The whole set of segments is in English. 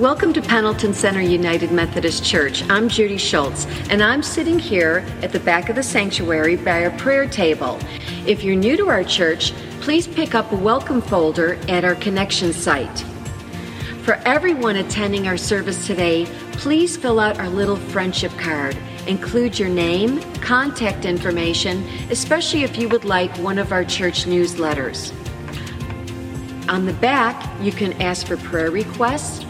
Welcome to Pendleton Center United Methodist Church. I'm Judy Schultz, and I'm sitting here at the back of the sanctuary by our prayer table. If you're new to our church, please pick up a welcome folder at our connection site. For everyone attending our service today, please fill out our little friendship card. Include your name, contact information, especially if you would like one of our church newsletters. On the back, you can ask for prayer requests,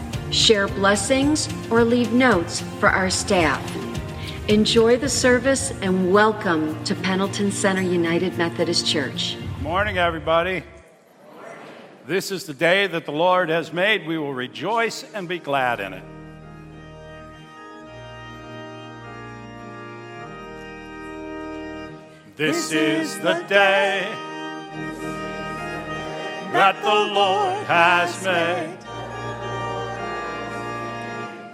share blessings, or leave notes for our staff. Enjoy the service and welcome to Pendleton Center United Methodist Church. Good Morning, everybody. This is the day that the Lord has made. We will rejoice and be glad in it. This is the day that the Lord has made.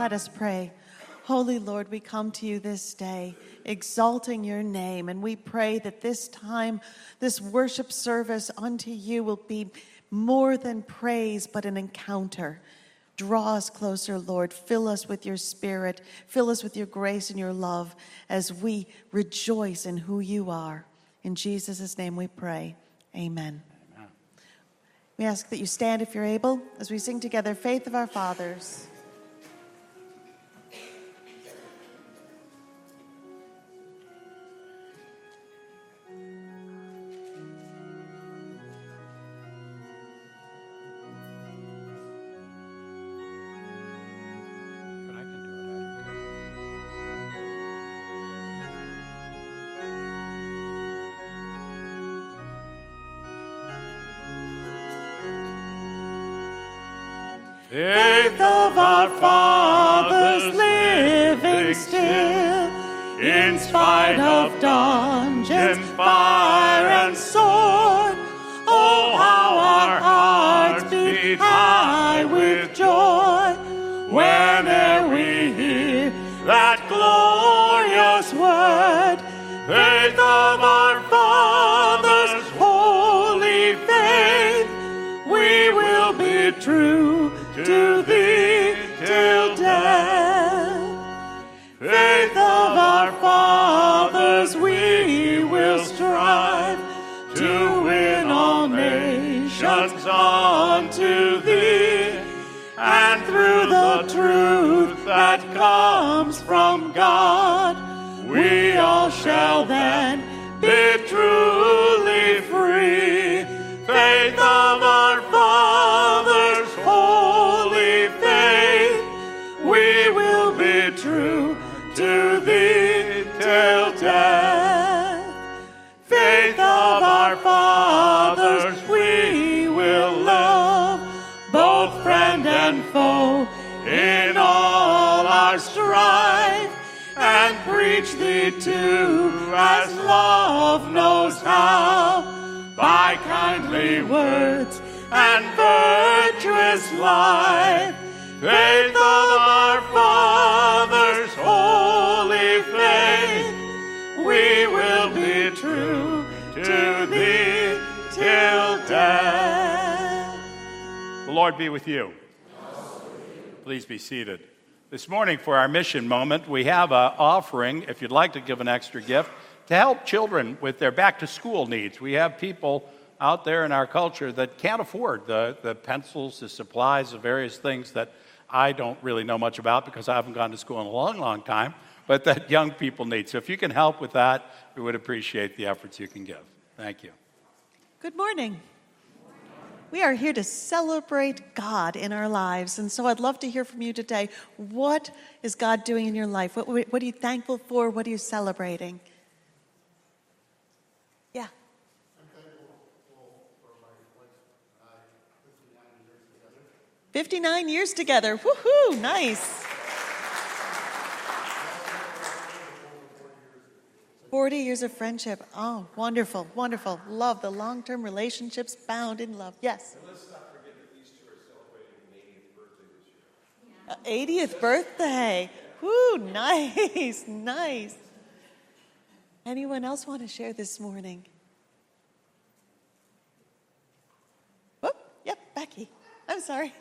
Let us pray. Holy Lord, we come to you this day exalting your name, and we pray that this time, this worship service unto you will be more than praise, but an encounter. Draw us closer, Lord. Fill us with your spirit. Fill us with your grace and your love as we rejoice in who you are. In Jesus' name we pray. Amen. Amen. We ask that you stand if you're able as we sing together Faith of Our Fathers. Of dungeon, comes from God, we all shall then be truly to as love knows how, by kindly words and virtuous life. Faith of our fathers, holy faith, we will be true to thee till death. The Lord be with you. Please be seated. This morning, for our mission moment, we have an offering, if you'd like to give an extra gift, to help children with their back to school needs. We have people out there in our culture that can't afford the, the pencils, the supplies, the various things that I don't really know much about because I haven't gone to school in a long, long time, but that young people need. So if you can help with that, we would appreciate the efforts you can give. Thank you. Good morning. We are here to celebrate God in our lives. And so I'd love to hear from you today. What is God doing in your life? What, what are you thankful for? What are you celebrating? Yeah. I'm for my wife and I, 59 years together. 59 years together. Woohoo! Nice. 40 years of friendship. Oh, wonderful, wonderful. Love the long term relationships bound in love. Yes. And let's not forget that these two are celebrating an 80th birthday Uh, this 80th birthday. year. Woo, nice, nice. Anyone else want to share this morning? Whoop, yep, Becky. I'm sorry.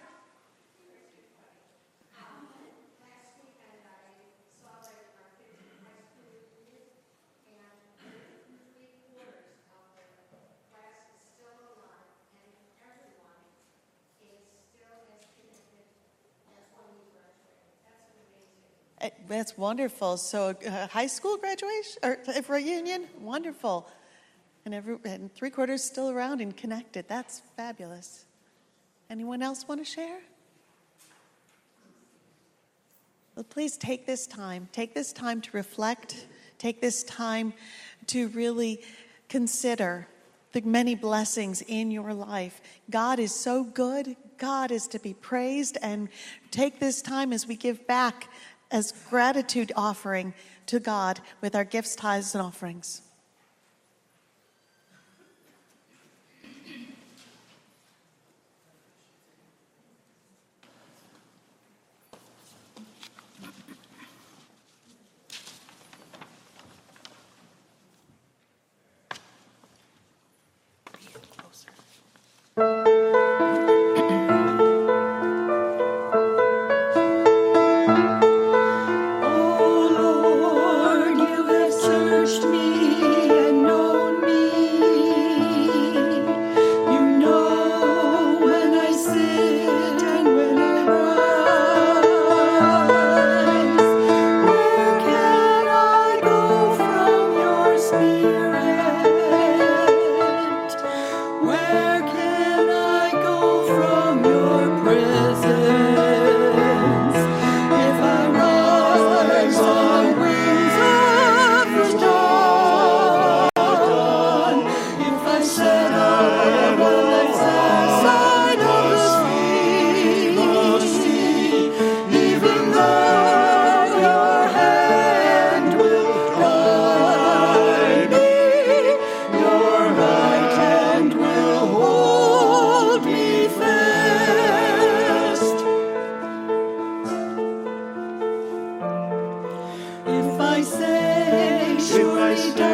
That's wonderful. So, uh, high school graduation or uh, reunion, wonderful, and every and three quarters still around and connected. That's fabulous. Anyone else want to share? Well, please take this time. Take this time to reflect. Take this time to really consider the many blessings in your life. God is so good. God is to be praised. And take this time as we give back as gratitude offering to God with our gifts, tithes, and offerings. I say, surely. I?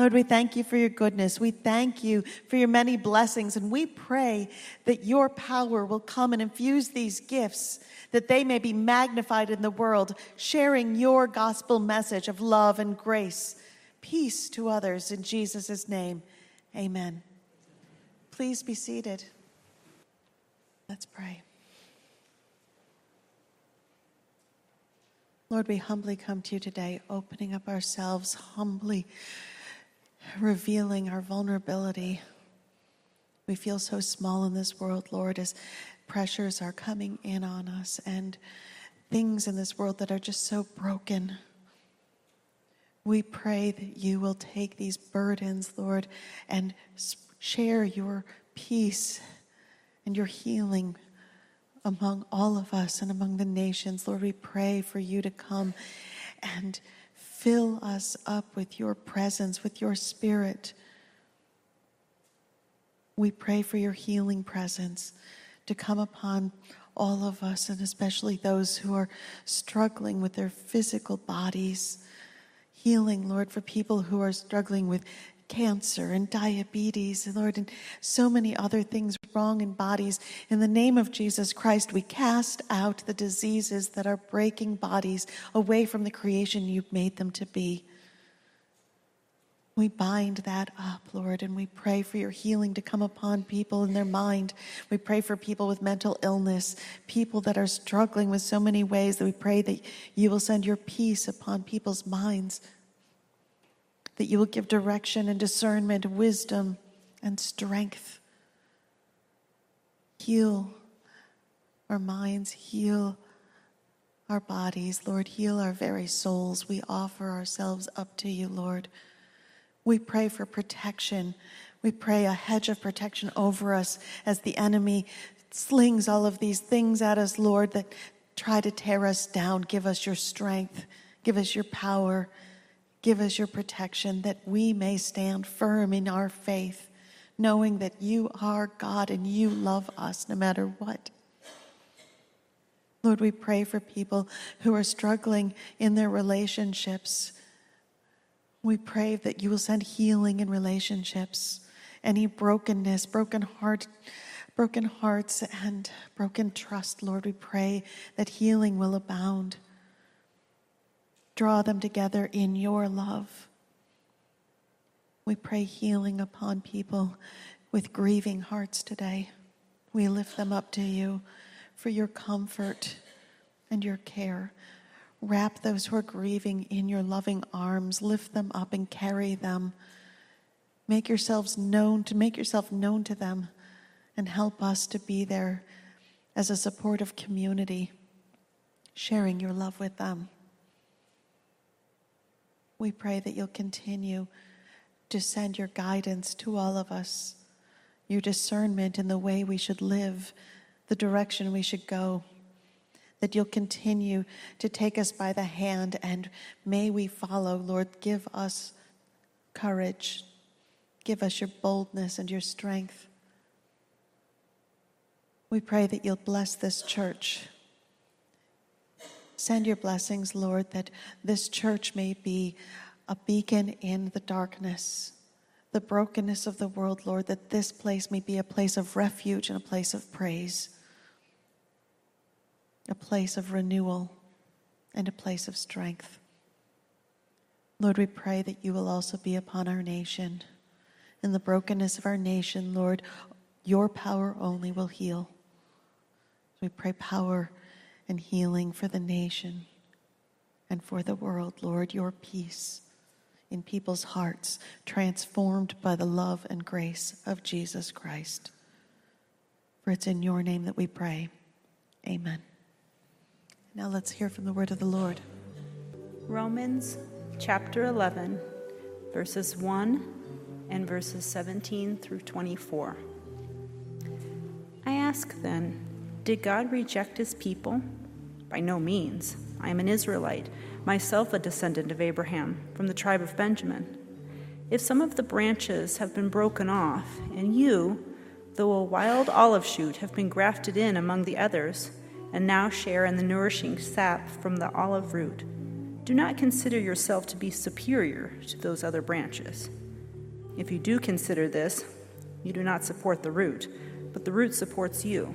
Lord, we thank you for your goodness. We thank you for your many blessings. And we pray that your power will come and infuse these gifts, that they may be magnified in the world, sharing your gospel message of love and grace, peace to others. In Jesus' name, amen. Please be seated. Let's pray. Lord, we humbly come to you today, opening up ourselves humbly revealing our vulnerability. We feel so small in this world, Lord, as pressures are coming in on us and things in this world that are just so broken. We pray that you will take these burdens, Lord, and share your peace and your healing among all of us and among the nations. Lord, we pray for you to come and Fill us up with your presence, with your spirit. We pray for your healing presence to come upon all of us, and especially those who are struggling with their physical bodies. Healing, Lord, for people who are struggling with cancer and diabetes, and Lord, and so many other things wrong in bodies. In the name of Jesus Christ, we cast out the diseases that are breaking bodies away from the creation you've made them to be. We bind that up, Lord, and we pray for your healing to come upon people in their mind. We pray for people with mental illness, people that are struggling with so many ways that we pray that you will send your peace upon people's minds that you will give direction and discernment, wisdom and strength. Heal our minds, heal our bodies, Lord, heal our very souls. We offer ourselves up to you, Lord. We pray for protection. We pray a hedge of protection over us as the enemy slings all of these things at us, Lord, that try to tear us down. Give us your strength, give us your power. Give us your protection that we may stand firm in our faith, knowing that you are God and you love us no matter what. Lord, we pray for people who are struggling in their relationships. We pray that you will send healing in relationships, any brokenness, broken heart, broken hearts, and broken trust. Lord, we pray that healing will abound. Draw them together in your love. We pray healing upon people with grieving hearts today. We lift them up to you for your comfort and your care. Wrap those who are grieving in your loving arms. Lift them up and carry them. Make yourselves known to make yourself known to them and help us to be there as a supportive community, sharing your love with them. We pray that you'll continue to send your guidance to all of us, your discernment in the way we should live, the direction we should go. That you'll continue to take us by the hand and may we follow. Lord, give us courage, give us your boldness and your strength. We pray that you'll bless this church. Send your blessings, Lord, that this church may be a beacon in the darkness, the brokenness of the world, Lord, that this place may be a place of refuge and a place of praise, a place of renewal, and a place of strength. Lord, we pray that you will also be upon our nation. In the brokenness of our nation, Lord, your power only will heal. We pray power and healing for the nation and for the world, Lord, your peace in people's hearts, transformed by the love and grace of Jesus Christ. For it's in your name that we pray. Amen. Now let's hear from the word of the Lord. Romans chapter 11, verses 1 and verses 17 through 24. I ask then, did God reject his people? By no means. I am an Israelite, myself a descendant of Abraham, from the tribe of Benjamin. If some of the branches have been broken off, and you, though a wild olive shoot, have been grafted in among the others, and now share in the nourishing sap from the olive root, do not consider yourself to be superior to those other branches. If you do consider this, you do not support the root, but the root supports you.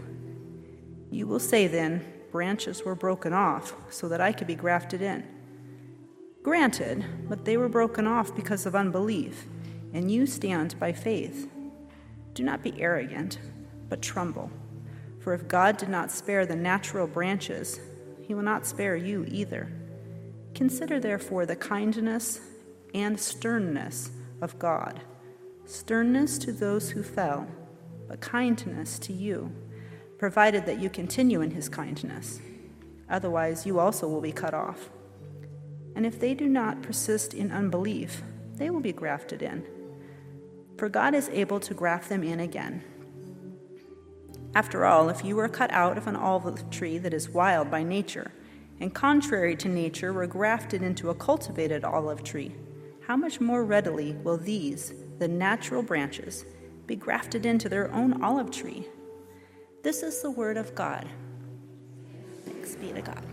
You will say then, Branches were broken off so that I could be grafted in. Granted, but they were broken off because of unbelief, and you stand by faith. Do not be arrogant, but tremble. For if God did not spare the natural branches, he will not spare you either. Consider therefore the kindness and sternness of God sternness to those who fell, but kindness to you, provided that you continue in his kindness. Otherwise, you also will be cut off. And if they do not persist in unbelief, they will be grafted in. For God is able to graft them in again. After all, if you were cut out of an olive tree that is wild by nature, and contrary to nature were grafted into a cultivated olive tree, how much more readily will these, the natural branches, be grafted into their own olive tree. This is the word of God. Thanks be to God.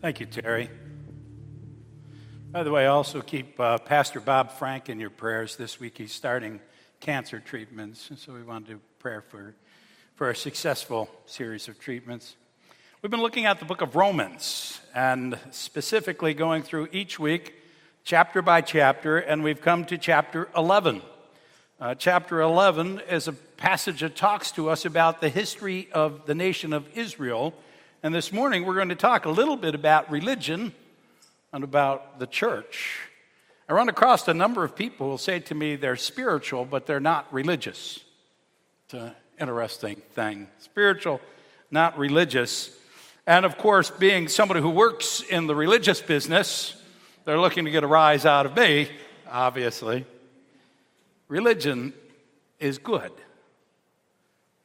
Thank you, Terry. By the way, also keep uh, Pastor Bob Frank in your prayers. This week he's starting cancer treatments, and so we want to do prayer for, for a successful series of treatments. We've been looking at the book of Romans and specifically going through each week, chapter by chapter, and we've come to chapter 11. Uh, chapter 11 is a passage that talks to us about the history of the nation of Israel. And this morning we're going to talk a little bit about religion and about the church. I run across a number of people who will say to me they're spiritual, but they're not religious. It's an interesting thing. Spiritual, not religious. And of course, being somebody who works in the religious business, they're looking to get a rise out of me, obviously. Religion is good.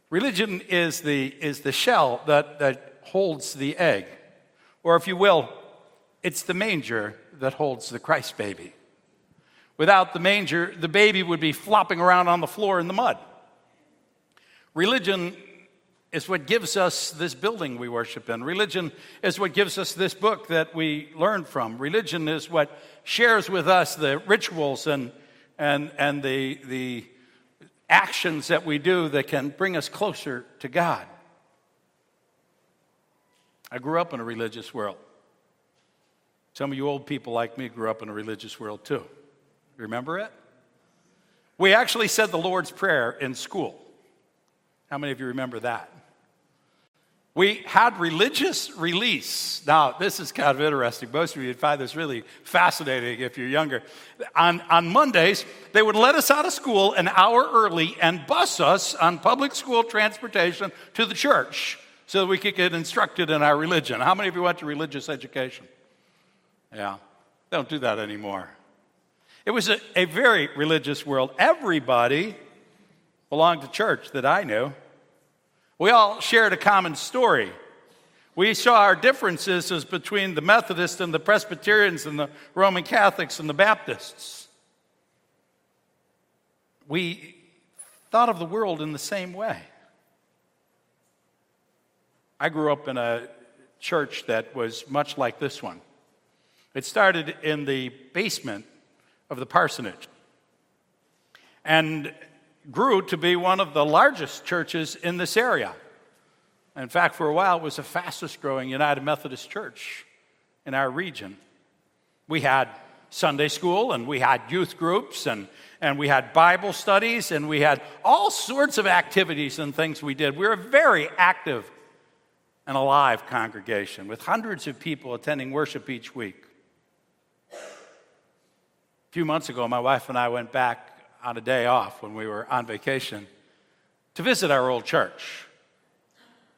Religion is the, is the shell that, that holds the egg. Or, if you will, it's the manger that holds the Christ baby. Without the manger, the baby would be flopping around on the floor in the mud. Religion is what gives us this building we worship in. Religion is what gives us this book that we learn from. Religion is what shares with us the rituals and, and, and the, the actions that we do that can bring us closer to God. I grew up in a religious world. Some of you old people like me grew up in a religious world too. Remember it? We actually said the Lord's Prayer in school. How many of you remember that? We had religious release. Now, this is kind of interesting. Most of you would find this really fascinating if you're younger. On, on Mondays, they would let us out of school an hour early and bus us on public school transportation to the church so that we could get instructed in our religion. How many of you went to religious education? Yeah, they don't do that anymore. It was a, a very religious world. Everybody belonged to church that I knew. We all shared a common story. We saw our differences as between the Methodists and the Presbyterians and the Roman Catholics and the Baptists. We thought of the world in the same way. I grew up in a church that was much like this one. It started in the basement of the parsonage. And grew to be one of the largest churches in this area. In fact, for a while, it was the fastest growing United Methodist church in our region. We had Sunday school and we had youth groups and, and we had Bible studies and we had all sorts of activities and things we did. We were a very active and alive congregation with hundreds of people attending worship each week. A few months ago, my wife and I went back on a day off when we were on vacation to visit our old church.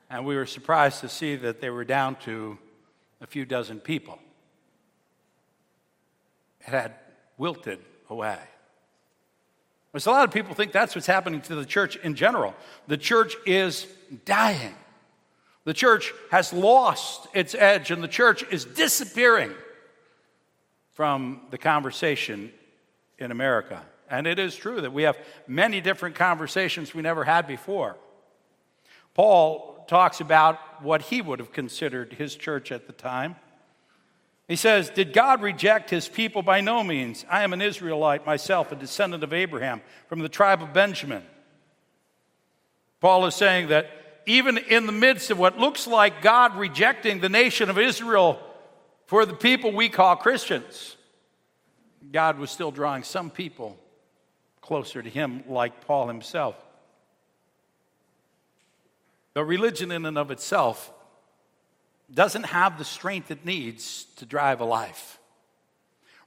And we were surprised to see that they were down to a few dozen people. It had wilted away. There's a lot of people think that's what's happening to the church in general. The church is dying. The church has lost its edge, and the church is disappearing from the conversation in America. And it is true that we have many different conversations we never had before. Paul talks about what he would have considered his church at the time. He says, Did God reject his people? By no means. I am an Israelite myself, a descendant of Abraham from the tribe of Benjamin. Paul is saying that even in the midst of what looks like God rejecting the nation of Israel for the people we call Christians, God was still drawing some people closer to him, like Paul himself. But religion, in and of itself, doesn't have the strength it needs to drive a life.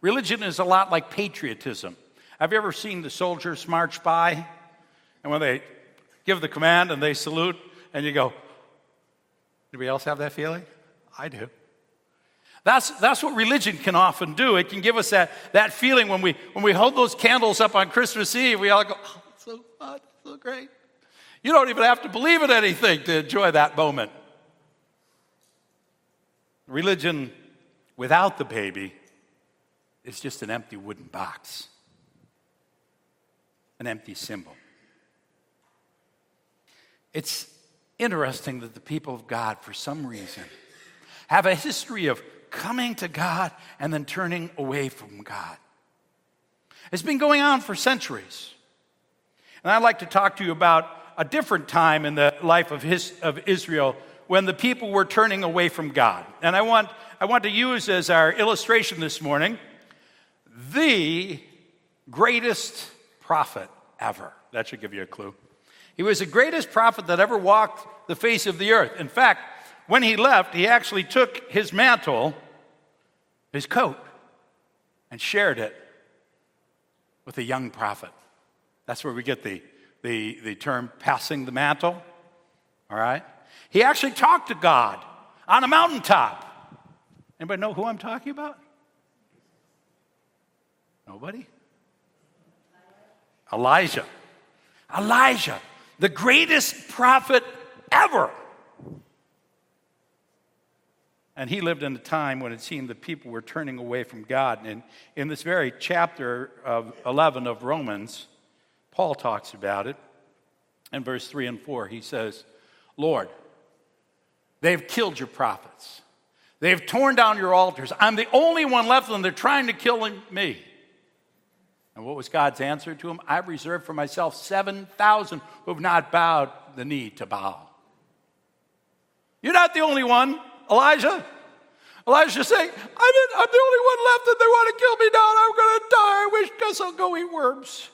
Religion is a lot like patriotism. Have you ever seen the soldiers march by? And when they give the command and they salute, and you go, anybody else have that feeling? I do. That's, that's what religion can often do. It can give us that, that feeling when we, when we hold those candles up on Christmas Eve, we all go, oh, it's so fun, so great. You don't even have to believe in anything to enjoy that moment. Religion without the baby is just an empty wooden box, an empty symbol. It's interesting that the people of God, for some reason, have a history of coming to God and then turning away from God. It's been going on for centuries. And I'd like to talk to you about a different time in the life of, his, of Israel when the people were turning away from God. And I want, I want to use as our illustration this morning the greatest prophet ever. That should give you a clue. He was the greatest prophet that ever walked the face of the earth. In fact, when he left, he actually took his mantle, his coat, and shared it with a young prophet. That's where we get the, the, the term passing the mantle. All right? He actually talked to God on a mountaintop. Anybody know who I'm talking about? Nobody? Elijah. Elijah, the greatest prophet ever. And he lived in a time when it seemed that people were turning away from God. And in this very chapter of 11 of Romans, Paul talks about it. In verse 3 and 4, he says, Lord, They've killed your prophets. They've torn down your altars. I'm the only one left, and they're trying to kill me. And what was God's answer to him? I've reserved for myself 7,000 who have not bowed the knee to Baal. You're not the only one, Elijah. Elijah's saying, I'm, in, I'm the only one left, and they want to kill me now, I'm going to die. I wish, guess I'll go eat worms.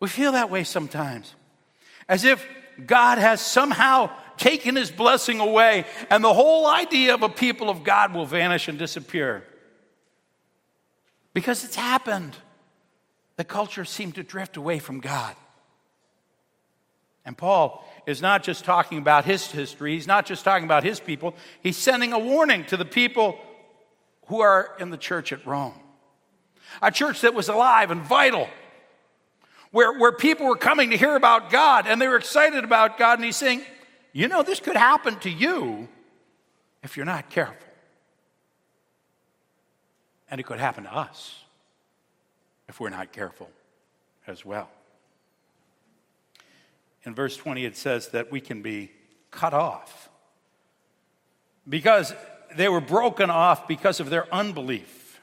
We feel that way sometimes, as if God has somehow taken his blessing away, and the whole idea of a people of God will vanish and disappear. Because it's happened. The culture seemed to drift away from God. And Paul is not just talking about his history, he's not just talking about his people, he's sending a warning to the people who are in the church at Rome. A church that was alive and vital, where, where people were coming to hear about God and they were excited about God. And he's saying, you know, this could happen to you if you're not careful. And it could happen to us if we're not careful as well. In verse 20, it says that we can be cut off because they were broken off because of their unbelief.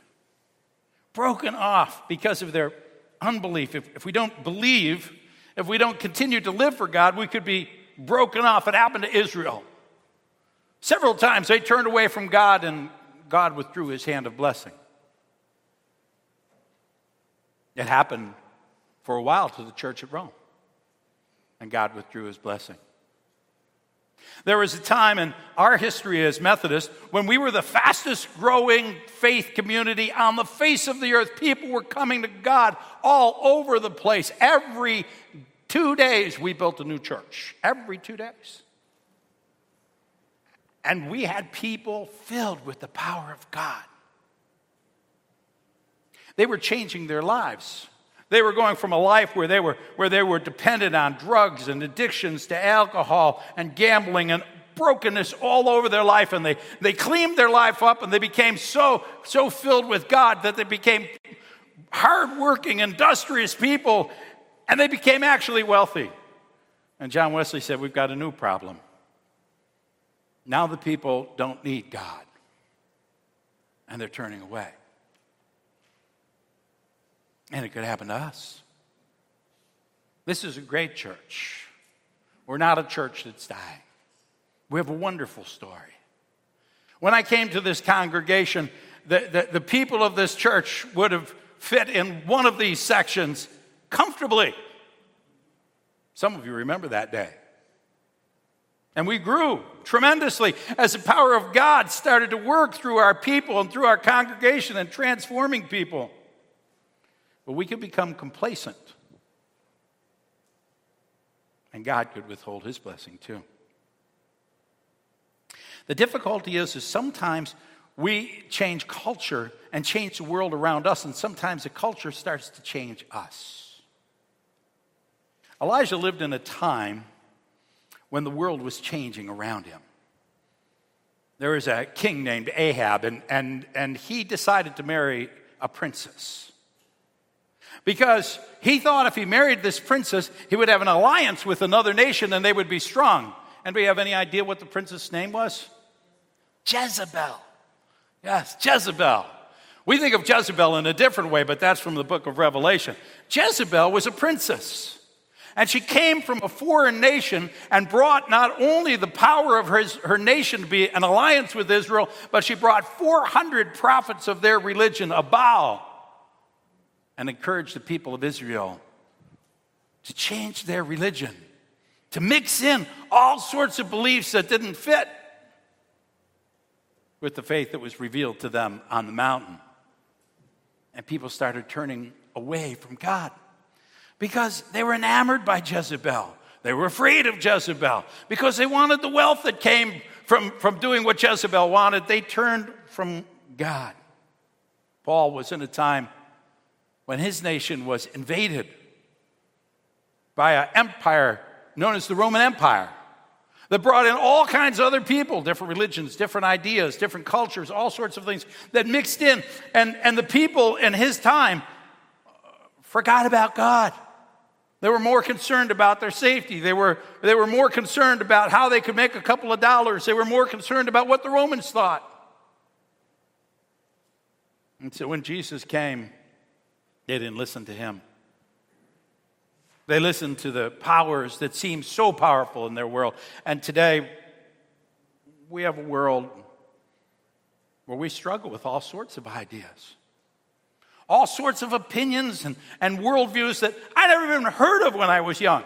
Broken off because of their unbelief. If, if we don't believe, if we don't continue to live for God, we could be broken off. It happened to Israel. Several times they turned away from God and God withdrew his hand of blessing. It happened for a while to the church at Rome, and God withdrew his blessing. There was a time in our history as Methodists when we were the fastest growing faith community on the face of the earth. People were coming to God all over the place. Every Two days we built a new church, every two days. And we had people filled with the power of God. They were changing their lives. They were going from a life where they were, where they were dependent on drugs and addictions to alcohol and gambling and brokenness all over their life. And they, they cleaned their life up and they became so, so filled with God that they became hardworking, industrious people and they became actually wealthy. And John Wesley said, We've got a new problem. Now the people don't need God and they're turning away. And it could happen to us. This is a great church. We're not a church that's dying. We have a wonderful story. When I came to this congregation, the, the, the, people of this church would have fit in one of these sections comfortably. Some of you remember that day. And we grew tremendously as the power of God started to work through our people and through our congregation and transforming people. But we could become complacent. And God could withhold his blessing too. The difficulty is, is sometimes we change culture and change the world around us, and sometimes the culture starts to change us. Elijah lived in a time when the world was changing around him. There was a king named Ahab, and, and, and he decided to marry a princess because he thought if he married this princess, he would have an alliance with another nation and they would be strong. And we have any idea what the princess' name was? Jezebel. Yes, Jezebel. We think of Jezebel in a different way, but that's from the book of Revelation. Jezebel was a princess. And she came from a foreign nation and brought not only the power of her, her nation to be an alliance with Israel, but she brought 400 prophets of their religion, a Baal, and encourage the people of Israel to change their religion, to mix in all sorts of beliefs that didn't fit with the faith that was revealed to them on the mountain. And people started turning away from God because they were enamored by Jezebel. They were afraid of Jezebel because they wanted the wealth that came from, from doing what Jezebel wanted. They turned from God. Paul was in a time when his nation was invaded by an empire known as the Roman Empire that brought in all kinds of other people, different religions, different ideas, different cultures, all sorts of things that mixed in. And, and the people in his time uh, forgot about God. They were more concerned about their safety. They were, they were more concerned about how they could make a couple of dollars. They were more concerned about what the Romans thought. And so when Jesus came, they didn't listen to him. They listened to the powers that seem so powerful in their world. And today, we have a world where we struggle with all sorts of ideas, all sorts of opinions and, and worldviews that I never even heard of when I was young.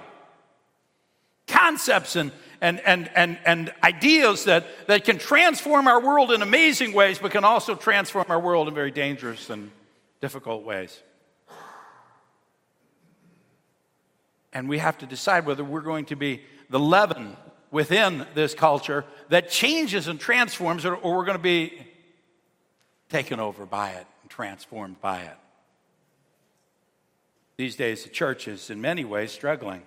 Concepts and, and, and, and, and ideas that, that can transform our world in amazing ways, but can also transform our world in very dangerous and difficult ways. And we have to decide whether we're going to be the leaven within this culture that changes and transforms, or, or we're going to be taken over by it and transformed by it. These days, the church is in many ways struggling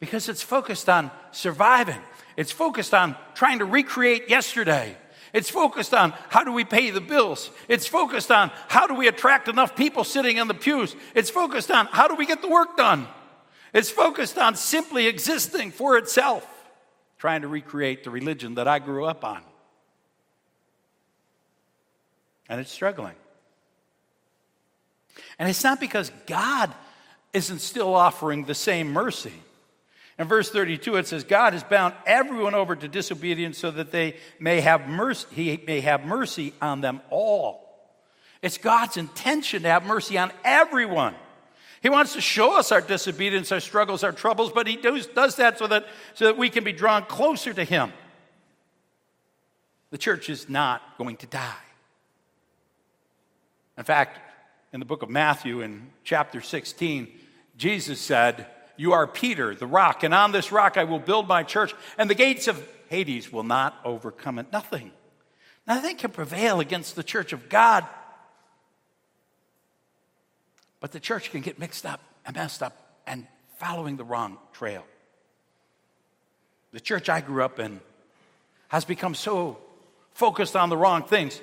because it's focused on surviving. It's focused on trying to recreate yesterday. It's focused on how do we pay the bills. It's focused on how do we attract enough people sitting in the pews. It's focused on how do we get the work done. It's focused on simply existing for itself, trying to recreate the religion that I grew up on. And it's struggling. And it's not because God isn't still offering the same mercy. In verse 32, it says, God has bound everyone over to disobedience so that they may have mercy, he may have mercy on them all. It's God's intention to have mercy on everyone. He wants to show us our disobedience, our struggles, our troubles, but He does, does that so that, so that we can be drawn closer to Him. The church is not going to die. In fact, in the book of Matthew, in chapter 16, Jesus said, You are Peter, the rock, and on this rock I will build my church, and the gates of Hades will not overcome it. Nothing. Nothing can prevail against the church of God But the church can get mixed up and messed up and following the wrong trail. The church I grew up in has become so focused on the wrong things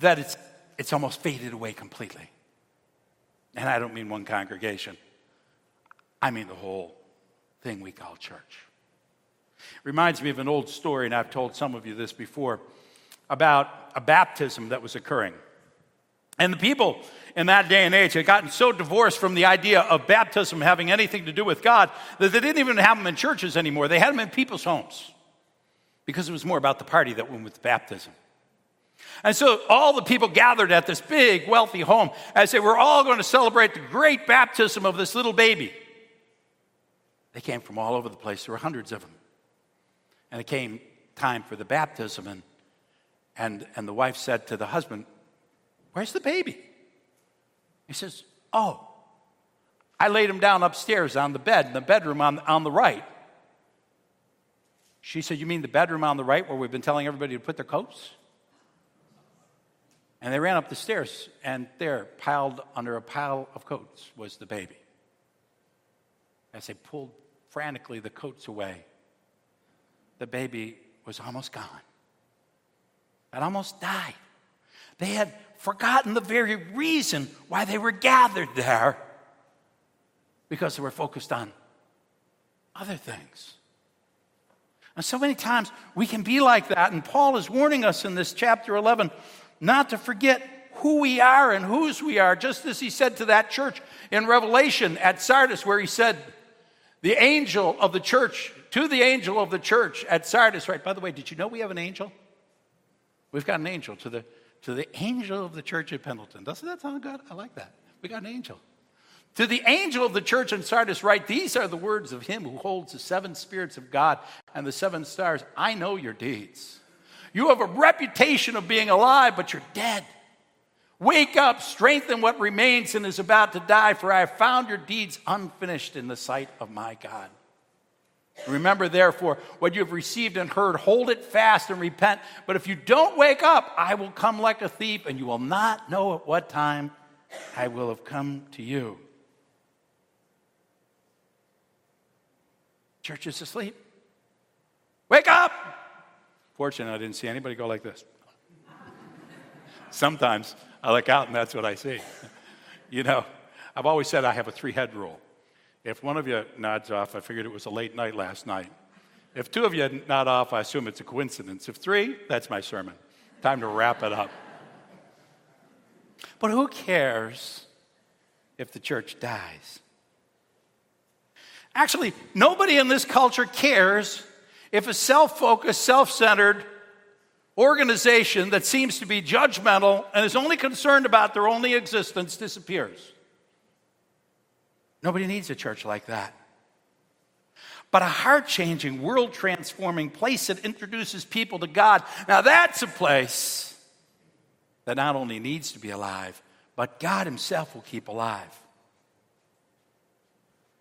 that it's, it's almost faded away completely. And I don't mean one congregation, I mean the whole thing we call church. Reminds me of an old story, and I've told some of you this before, about a baptism that was occurring. And the people in that day and age had gotten so divorced from the idea of baptism having anything to do with God that they didn't even have them in churches anymore. They had them in people's homes because it was more about the party that went with baptism. And so all the people gathered at this big, wealthy home as they were all going to celebrate the great baptism of this little baby. They came from all over the place. There were hundreds of them. And it came time for the baptism, and, and, and the wife said to the husband, Where's the baby? He says, Oh, I laid him down upstairs on the bed in the bedroom on, on the right. She said, You mean the bedroom on the right where we've been telling everybody to put their coats? And they ran up the stairs, and there, piled under a pile of coats, was the baby. As they pulled frantically the coats away, the baby was almost gone. It almost died. They had forgotten the very reason why they were gathered there because they were focused on other things. And so many times we can be like that, and Paul is warning us in this chapter 11 not to forget who we are and whose we are, just as he said to that church in Revelation at Sardis, where he said, The angel of the church, to the angel of the church at Sardis, right? By the way, did you know we have an angel? We've got an angel to the, to the angel of the church at Pendleton. Doesn't that sound good? I like that. We got an angel. To the angel of the church in Sardis, write, These are the words of him who holds the seven spirits of God and the seven stars. I know your deeds. You have a reputation of being alive, but you're dead. Wake up, strengthen what remains and is about to die, for I have found your deeds unfinished in the sight of my God. Remember, therefore, what you have received and heard, hold it fast and repent. But if you don't wake up, I will come like a thief, and you will not know at what time I will have come to you. Church is asleep. Wake up! Fortunately, I didn't see anybody go like this. Sometimes I look out and that's what I see. you know, I've always said I have a three head rule. If one of you nods off, I figured it was a late night last night. If two of you nod off, I assume it's a coincidence. If three, that's my sermon. Time to wrap it up. But who cares if the church dies? Actually, nobody in this culture cares if a self focused, self centered organization that seems to be judgmental and is only concerned about their only existence disappears. Nobody needs a church like that. But a heart changing, world transforming place that introduces people to God, now that's a place that not only needs to be alive, but God Himself will keep alive.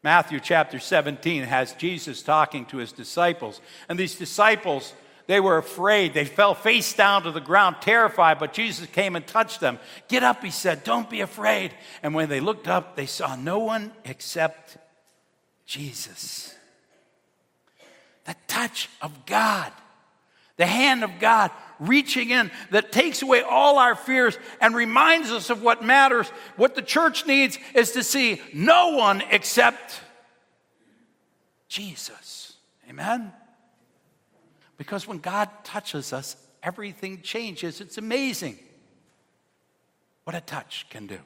Matthew chapter 17 has Jesus talking to his disciples. And these disciples, they were afraid. They fell face down to the ground, terrified, but Jesus came and touched them. Get up, he said, don't be afraid. And when they looked up, they saw no one except Jesus. The touch of God, the hand of God reaching in that takes away all our fears and reminds us of what matters. What the church needs is to see no one except Jesus. Amen? Because when God touches us, everything changes. It's amazing what a touch can do.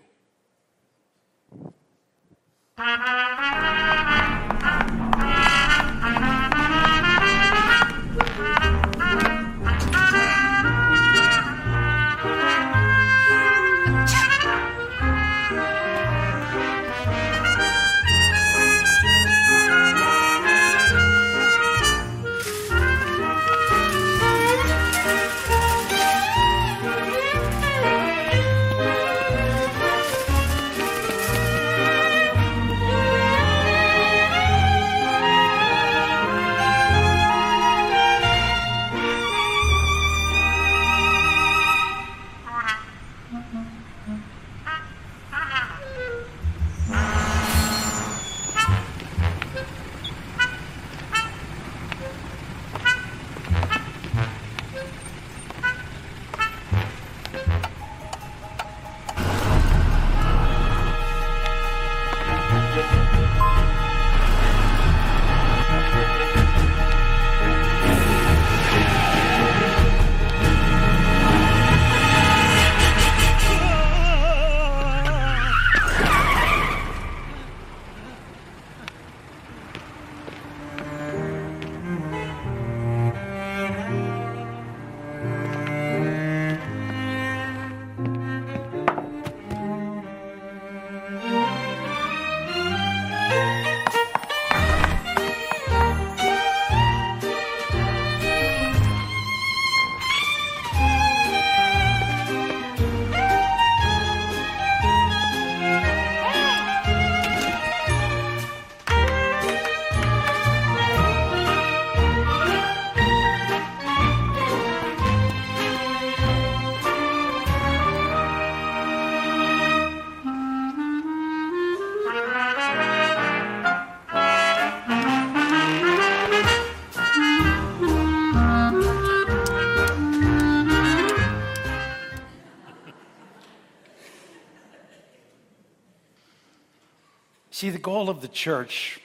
Of the church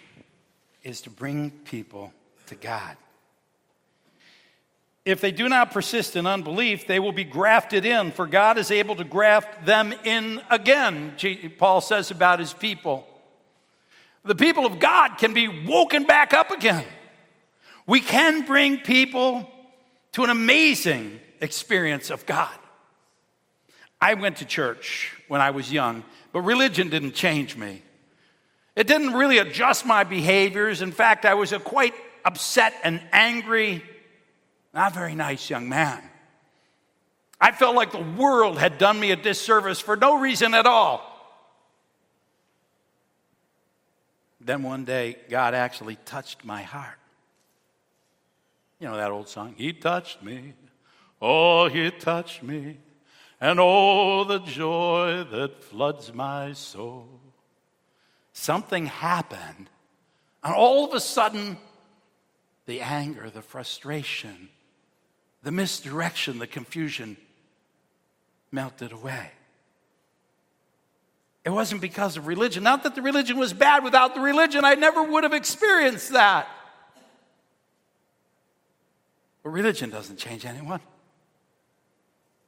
is to bring people to God. If they do not persist in unbelief, they will be grafted in, for God is able to graft them in again, Paul says about his people. The people of God can be woken back up again. We can bring people to an amazing experience of God. I went to church when I was young, but religion didn't change me. It didn't really adjust my behaviors. In fact, I was a quite upset and angry not very nice young man. I felt like the world had done me a disservice for no reason at all. Then one day, God actually touched my heart. You know that old song, He touched me. Oh, He touched me. And oh, the joy that floods my soul. Something happened, and all of a sudden, the anger, the frustration, the misdirection, the confusion melted away. It wasn't because of religion. Not that the religion was bad. Without the religion, I never would have experienced that. But religion doesn't change anyone.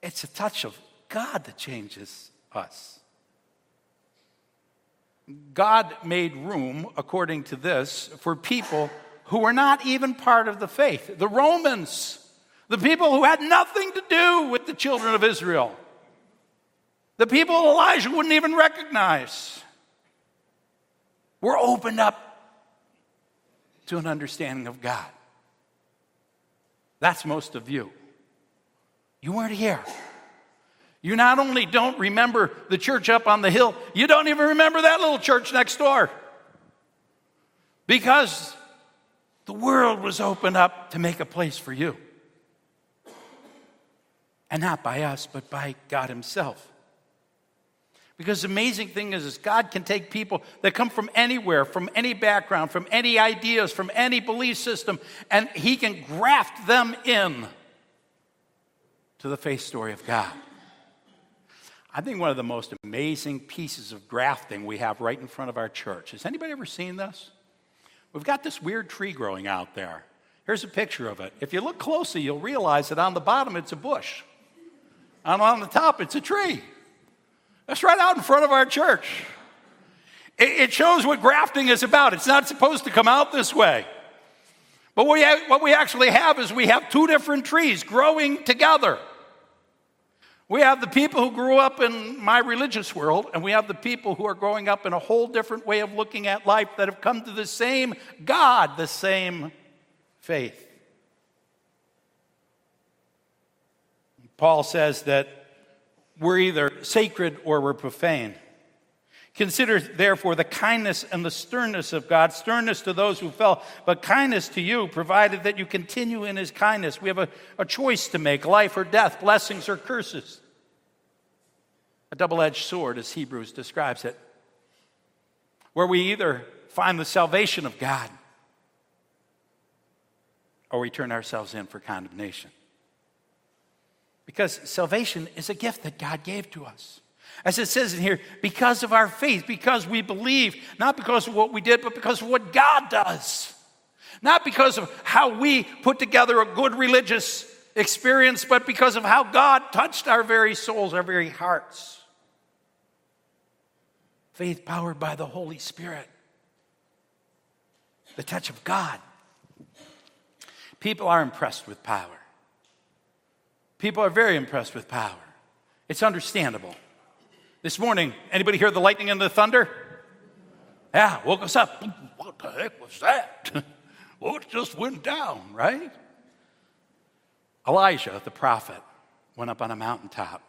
It's a touch of God that changes us. God made room, according to this, for people who were not even part of the faith. The Romans the people who had nothing to do with the children of Israel. The people Elijah wouldn't even recognize were opened up to an understanding of God. That's most of you. You weren't here. You not only don't remember the church up on the hill, you don't even remember that little church next door. Because the world was opened up to make a place for you. And not by us, but by God Himself. Because the amazing thing is, is God can take people that come from anywhere, from any background, from any ideas, from any belief system, and He can graft them in to the faith story of God. I think one of the most amazing pieces of grafting we have right in front of our church. Has anybody ever seen this? We've got this weird tree growing out there. Here's a picture of it. If you look closely, you'll realize that on the bottom it's a bush. And on the top, it's a tree. That's right out in front of our church. It shows what grafting is about. It's not supposed to come out this way. But what we actually have is we have two different trees growing together. We have the people who grew up in my religious world, and we have the people who are growing up in a whole different way of looking at life that have come to the same God, the same faith. Paul says that we're either sacred or we're profane. Consider, therefore, the kindness and the sternness of God, sternness to those who fell, but kindness to you, provided that you continue in his kindness. We have a, a choice to make life or death, blessings or curses. A double edged sword, as Hebrews describes it, where we either find the salvation of God or we turn ourselves in for condemnation. Because salvation is a gift that God gave to us. As it says in here, because of our faith, because we believe, not because of what we did, but because of what God does. Not because of how we put together a good religious experience, but because of how God touched our very souls, our very hearts. Faith powered by the Holy Spirit, the touch of God. People are impressed with power. People are very impressed with power. It's understandable. This morning, anybody hear the lightning and the thunder? Yeah, woke us up. What the heck was that? what just went down, right? Elijah, the prophet, went up on a mountaintop.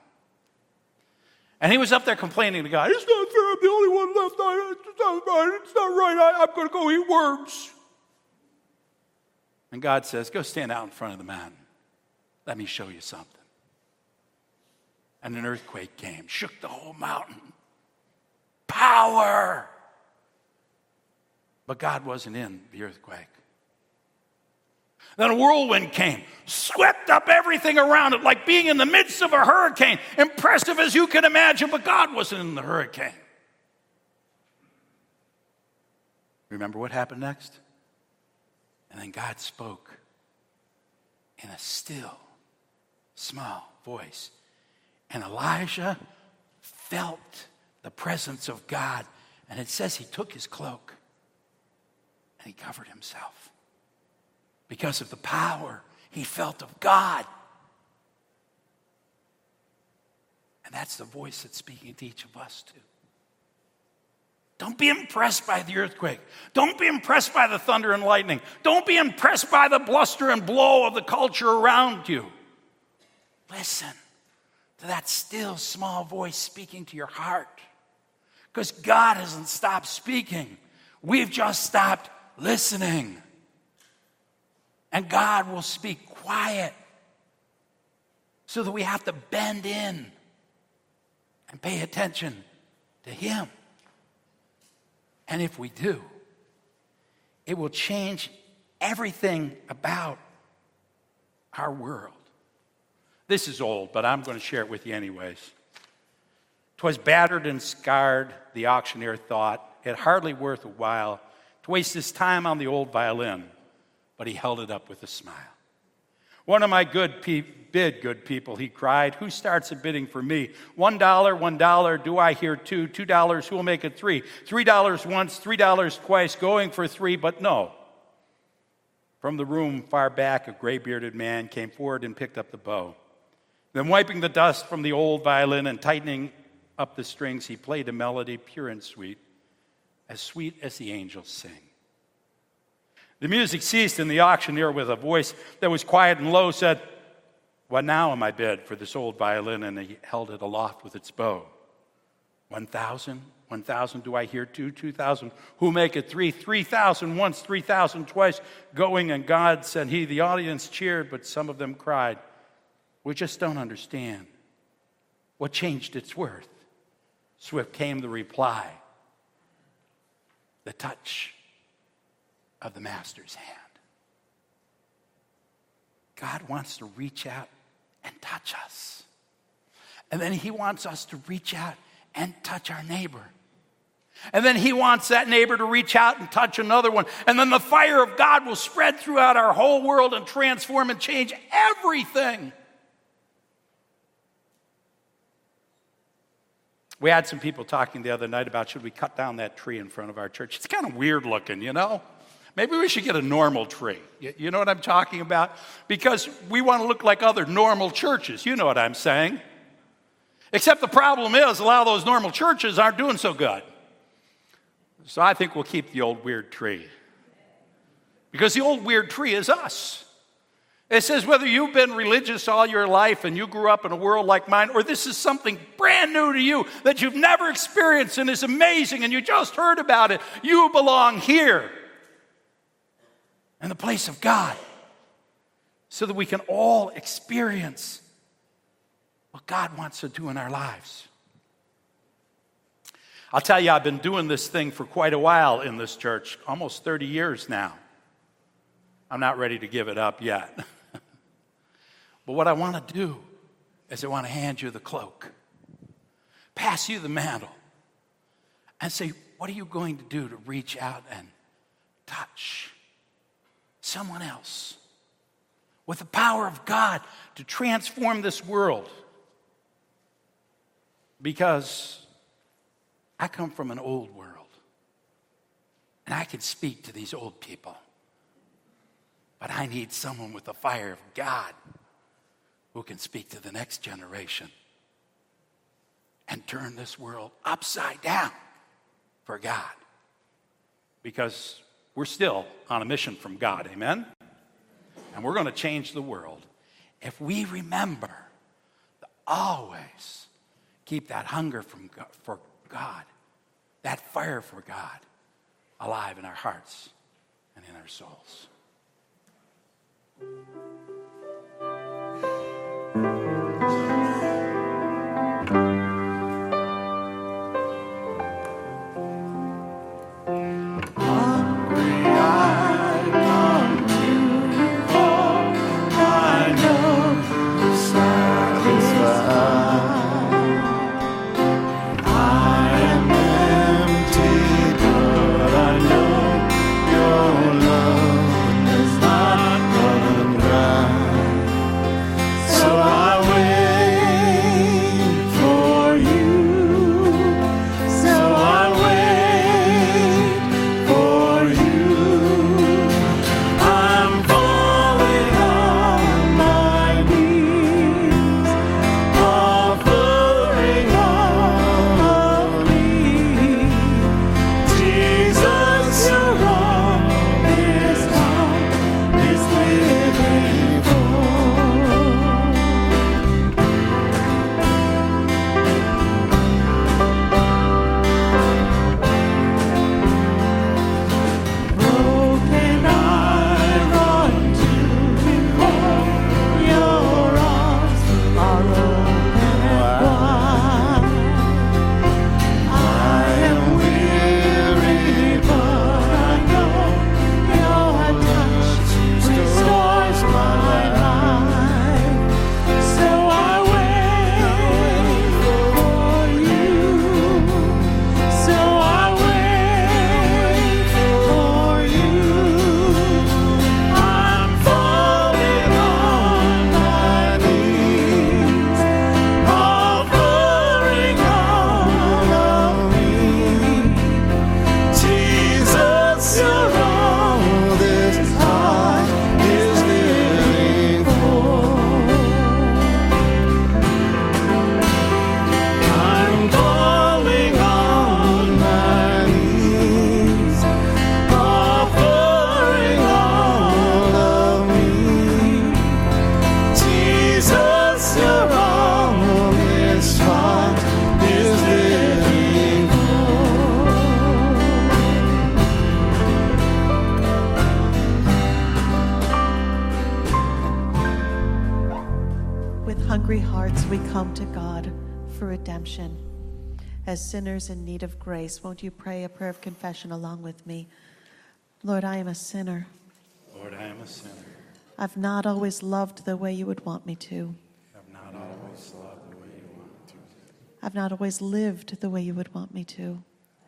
And he was up there complaining to God, It's not fair, I'm the only one left. It's not right. It's not right. I, I'm going to go eat worms. And God says, Go stand out in front of the mountain. Let me show you something. And an earthquake came, shook the whole mountain. Power! But God wasn't in the earthquake. Then a whirlwind came, swept up everything around it, like being in the midst of a hurricane. Impressive as you can imagine, but God wasn't in the hurricane. Remember what happened next? And then God spoke in a still, small voice. And Elijah felt the presence of God. And it says he took his cloak and he covered himself because of the power he felt of God. And that's the voice that's speaking to each of us, too. Don't be impressed by the earthquake. Don't be impressed by the thunder and lightning. Don't be impressed by the bluster and blow of the culture around you. Listen to that still small voice speaking to your heart. Because God hasn't stopped speaking, we've just stopped listening. And God will speak quiet so that we have to bend in and pay attention to Him. And if we do, it will change everything about our world. This is old, but I'm going to share it with you anyways. Twas battered and scarred, the auctioneer thought, it hardly worth a while to waste his time on the old violin, but he held it up with a smile. One of my good pe- bid, good people, he cried. Who starts a bidding for me? One dollar, one dollar. Do I hear two? Two dollars. Who will make it three? Three dollars once, three dollars twice, going for three, but no. From the room far back, a gray bearded man came forward and picked up the bow. Then, wiping the dust from the old violin and tightening up the strings, he played a melody pure and sweet, as sweet as the angels sing. The music ceased, and the auctioneer, with a voice that was quiet and low, said, What now am I bid for this old violin? And he held it aloft with its bow. One thousand, one thousand, do I hear two? Two thousand, who make it three? Three thousand once, three thousand twice, going, and God said he. The audience cheered, but some of them cried, We just don't understand. What changed its worth? Swift came the reply the touch of the Master's hand. God wants to reach out and touch us. And then He wants us to reach out and touch our neighbor. And then He wants that neighbor to reach out and touch another one. And then the fire of God will spread throughout our whole world and transform and change everything. We had some people talking the other night about should we cut down that tree in front of our church. It's kind of weird looking, you know? Maybe we should get a normal tree. You know what I'm talking about? Because we want to look like other normal churches. You know what I'm saying? Except the problem is, a lot of those normal churches aren't doing so good. So I think we'll keep the old weird tree. Because the old weird tree is us. It says whether you've been religious all your life and you grew up in a world like mine, or this is something brand new to you that you've never experienced and is amazing and you just heard about it, you belong here in the place of God so that we can all experience what God wants to do in our lives. I'll tell you, I've been doing this thing for quite a while in this church, almost 30 years now. I'm not ready to give it up yet. but what I want to do is I want to hand you the cloak, pass you the mantle, and say, What are you going to do to reach out and touch someone else with the power of God to transform this world? Because I come from an old world and I can speak to these old people. But I need someone with the fire of God who can speak to the next generation and turn this world upside down for God. Because we're still on a mission from God, amen? And we're going to change the world if we remember to always keep that hunger from God, for God, that fire for God alive in our hearts and in our souls. I am sinners in need of grace, won't you pray a prayer of confession along with me? Lord, I am a sinner. Lord, I am a sinner. I've not always loved the way you would want me to. I've not always loved the way you want me to. I've not always lived the way you would want me to.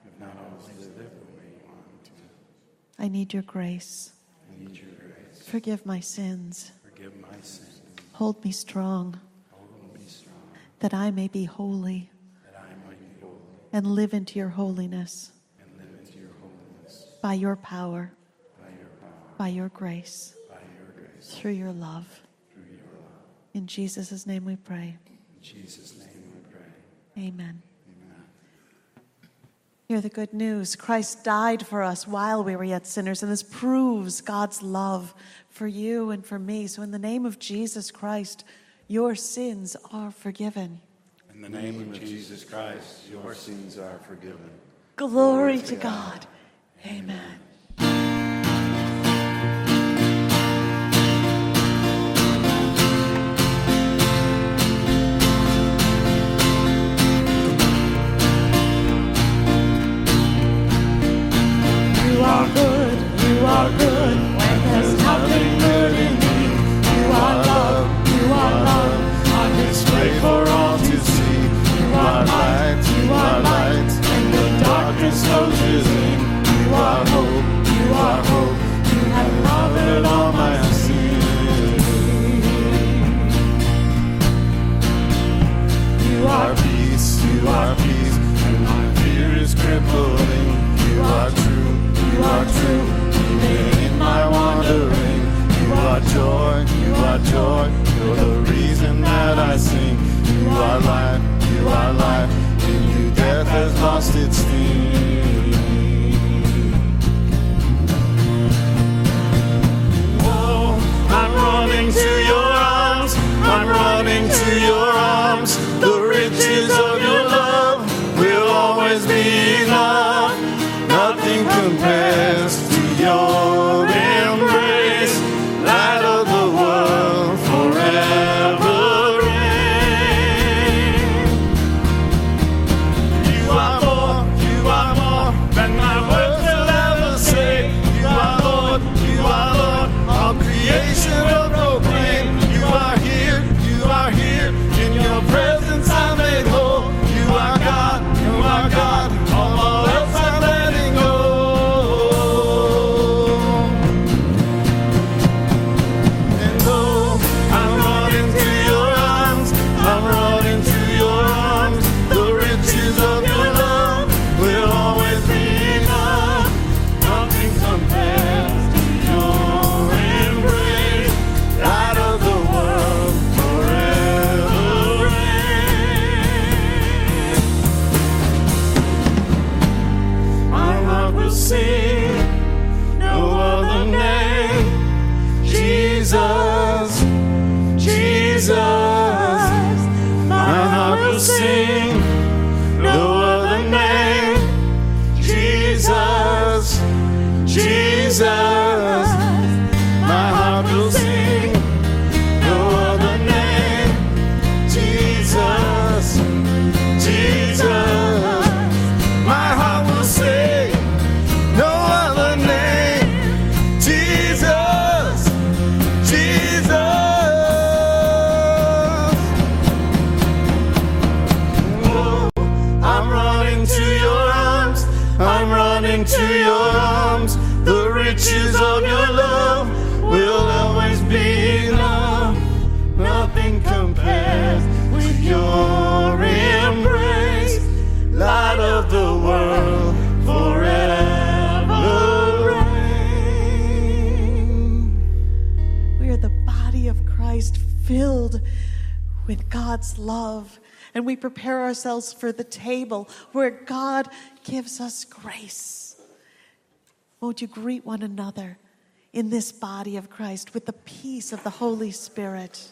I've not always lived the way you want me to. I need your grace. I need your grace. Forgive my sins. Forgive my sins. Hold me strong Hold me strong, that I may be holy that I might be holy and live into your holiness and live into your holiness by your power, by your power, by your grace, by your grace, through your love. through your love. In Jesus' name we pray. In Jesus' name we pray. Amen. Amen. Hear the good news. Christ died for us while we were yet sinners, and this proves God's love for you and for me. So, in the name of Jesus Christ, your sins are forgiven. In the name of Jesus Christ, your sins are forgiven. Glory to God. Amen. Ourselves for the table where God gives us grace. Won't you greet one another in this body of Christ with the peace of the Holy Spirit?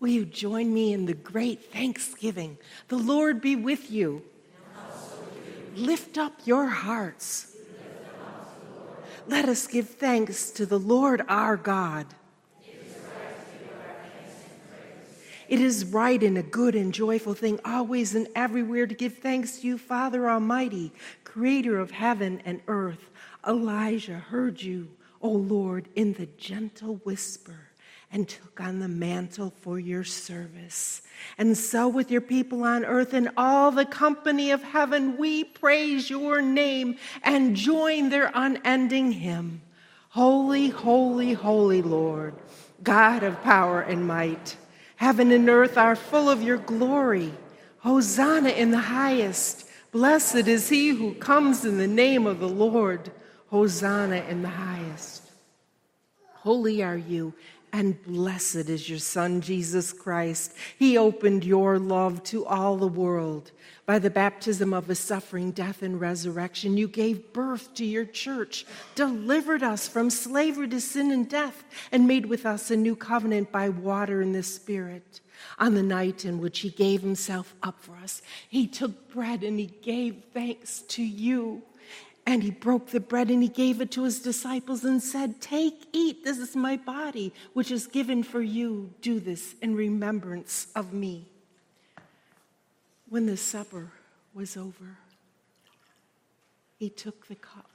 Will you join me in the great thanksgiving? The Lord be with you. Lift up your hearts. Let us give thanks to the Lord our God. It is right and a good and joyful thing always and everywhere to give thanks to you, Father Almighty, creator of heaven and earth. Elijah heard you, O Lord, in the gentle whisper and took on the mantle for your service. And so, with your people on earth and all the company of heaven, we praise your name and join their unending hymn Holy, holy, holy Lord, God of power and might. Heaven and earth are full of your glory. Hosanna in the highest. Blessed is he who comes in the name of the Lord. Hosanna in the highest. Holy are you and blessed is your Son, Jesus Christ. He opened your love to all the world. By the baptism of his suffering, death, and resurrection, you gave birth to your church, delivered us from slavery to sin and death, and made with us a new covenant by water and the Spirit. On the night in which he gave himself up for us, he took bread and he gave thanks to you. And he broke the bread and he gave it to his disciples and said, Take, eat, this is my body, which is given for you. Do this in remembrance of me. When the supper was over, he took the cup.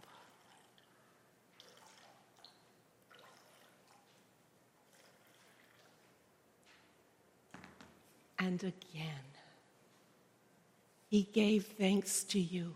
And again, he gave thanks to you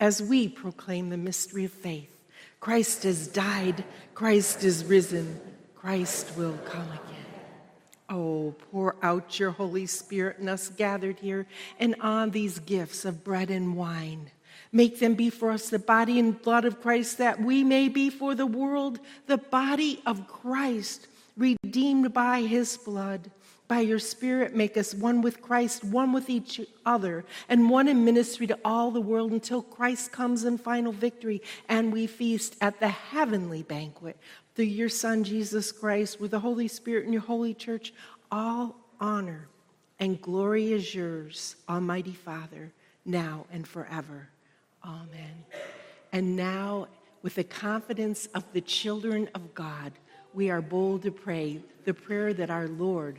as we proclaim the mystery of faith. Christ has died, Christ is risen, Christ will come again. Oh, pour out your Holy Spirit in us gathered here and on these gifts of bread and wine. Make them be for us the body and blood of Christ, that we may be for the world the body of Christ, redeemed by his blood. By your Spirit, make us one with Christ, one with each other, and one in ministry to all the world until Christ comes in final victory and we feast at the heavenly banquet through your Son, Jesus Christ, with the Holy Spirit and your holy church. All honor and glory is yours, Almighty Father, now and forever. Amen. And now, with the confidence of the children of God, we are bold to pray the prayer that our Lord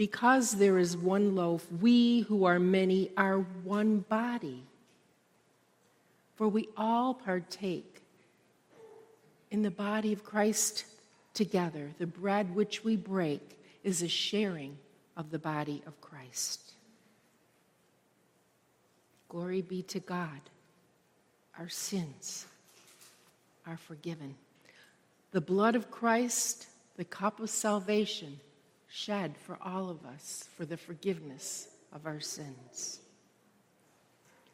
because there is one loaf, we who are many are one body. For we all partake in the body of Christ together. The bread which we break is a sharing of the body of Christ. Glory be to God. Our sins are forgiven. The blood of Christ, the cup of salvation, shed for all of us for the forgiveness of our sins.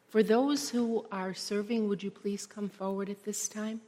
For those who are serving, would you please come forward at this time?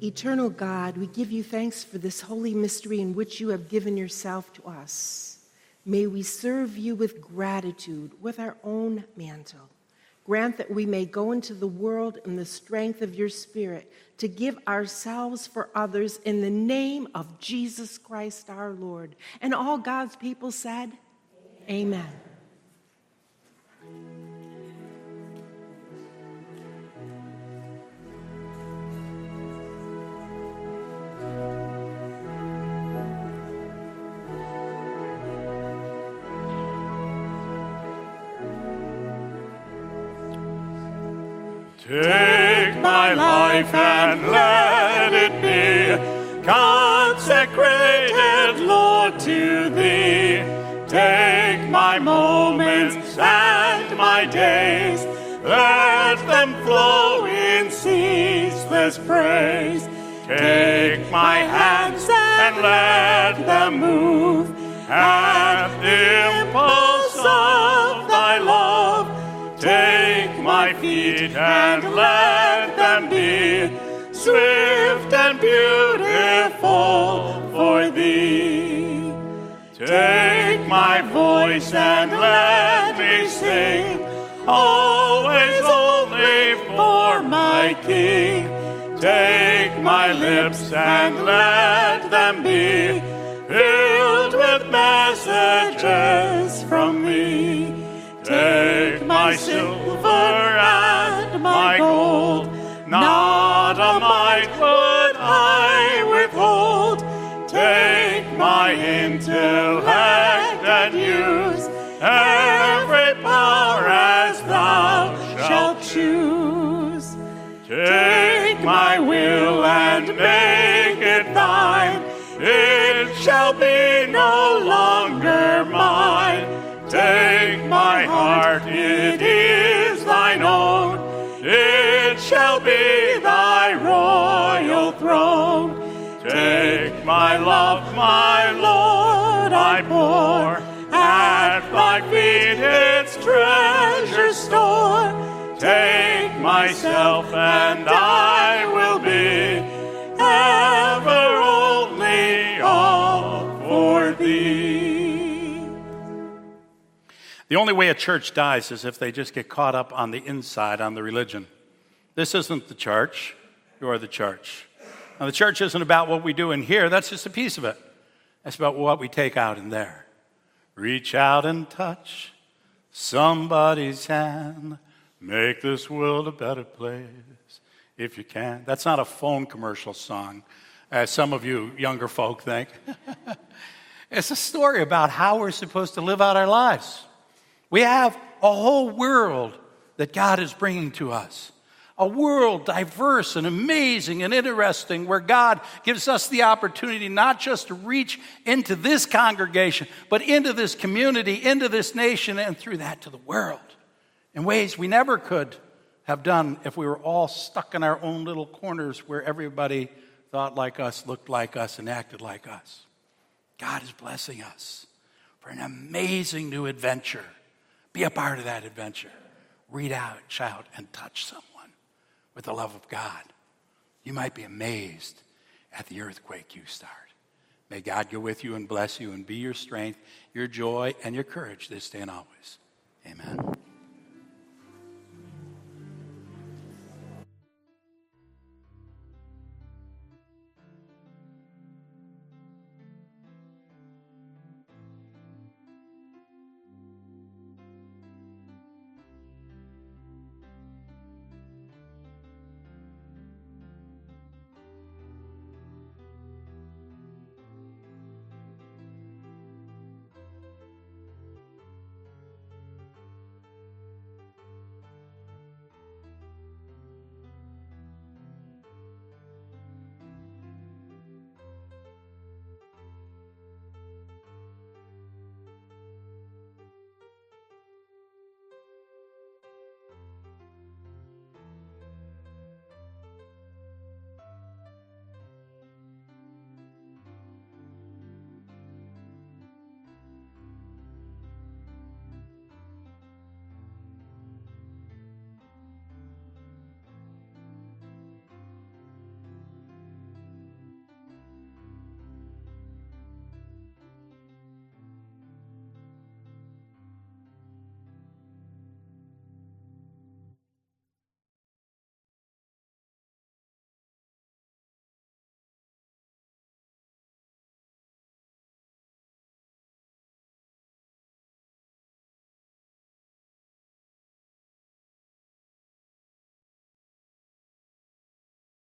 Eternal God, we give you thanks for this holy mystery in which you have given yourself to us. May we serve you with gratitude, with our own mantle. Grant that we may go into the world in the strength of your Spirit to give ourselves for others in the name of Jesus Christ our Lord. And all God's people said, Amen. Amen. My days, let them flow in ceaseless praise. Take my hands and let them move at the impulse of thy love. Take my feet and let them be swift and beautiful for thee. Take my voice and let me sing, always only for my King. Take my lips and let them be filled with messages from thee. Take my silver and my gold, not a mite would I withhold. Take my intellect Will and make it thine, it shall be no longer mine. Take my heart, it is thine own. It shall be thy royal throne. Take my love, my Lord, I pour at thy feet its treasure store. Take myself, and I will be ever only all for thee. The only way a church dies is if they just get caught up on the inside, on the religion. This isn't the church, you are the church. Now, the church isn't about what we do in here, that's just a piece of it. It's about what we take out in there. Reach out and touch somebody's hand, make this world a better place if you can. That's not a phone commercial song, as some of you younger folk think. it's a story about how we're supposed to live out our lives. We have a whole world that God is bringing to us. A world diverse and amazing and interesting where God gives us the opportunity not just to reach into this congregation, but into this community, into this nation, and through that to the world in ways we never could have done if we were all stuck in our own little corners where everybody thought like us, looked like us, and acted like us. God is blessing us for an amazing new adventure be a part of that adventure. Read out, shout, and touch someone with the love of God. You might be amazed at the earthquake you start. May God go with you and bless you and be your strength, your joy, and your courage this day and always. Amen.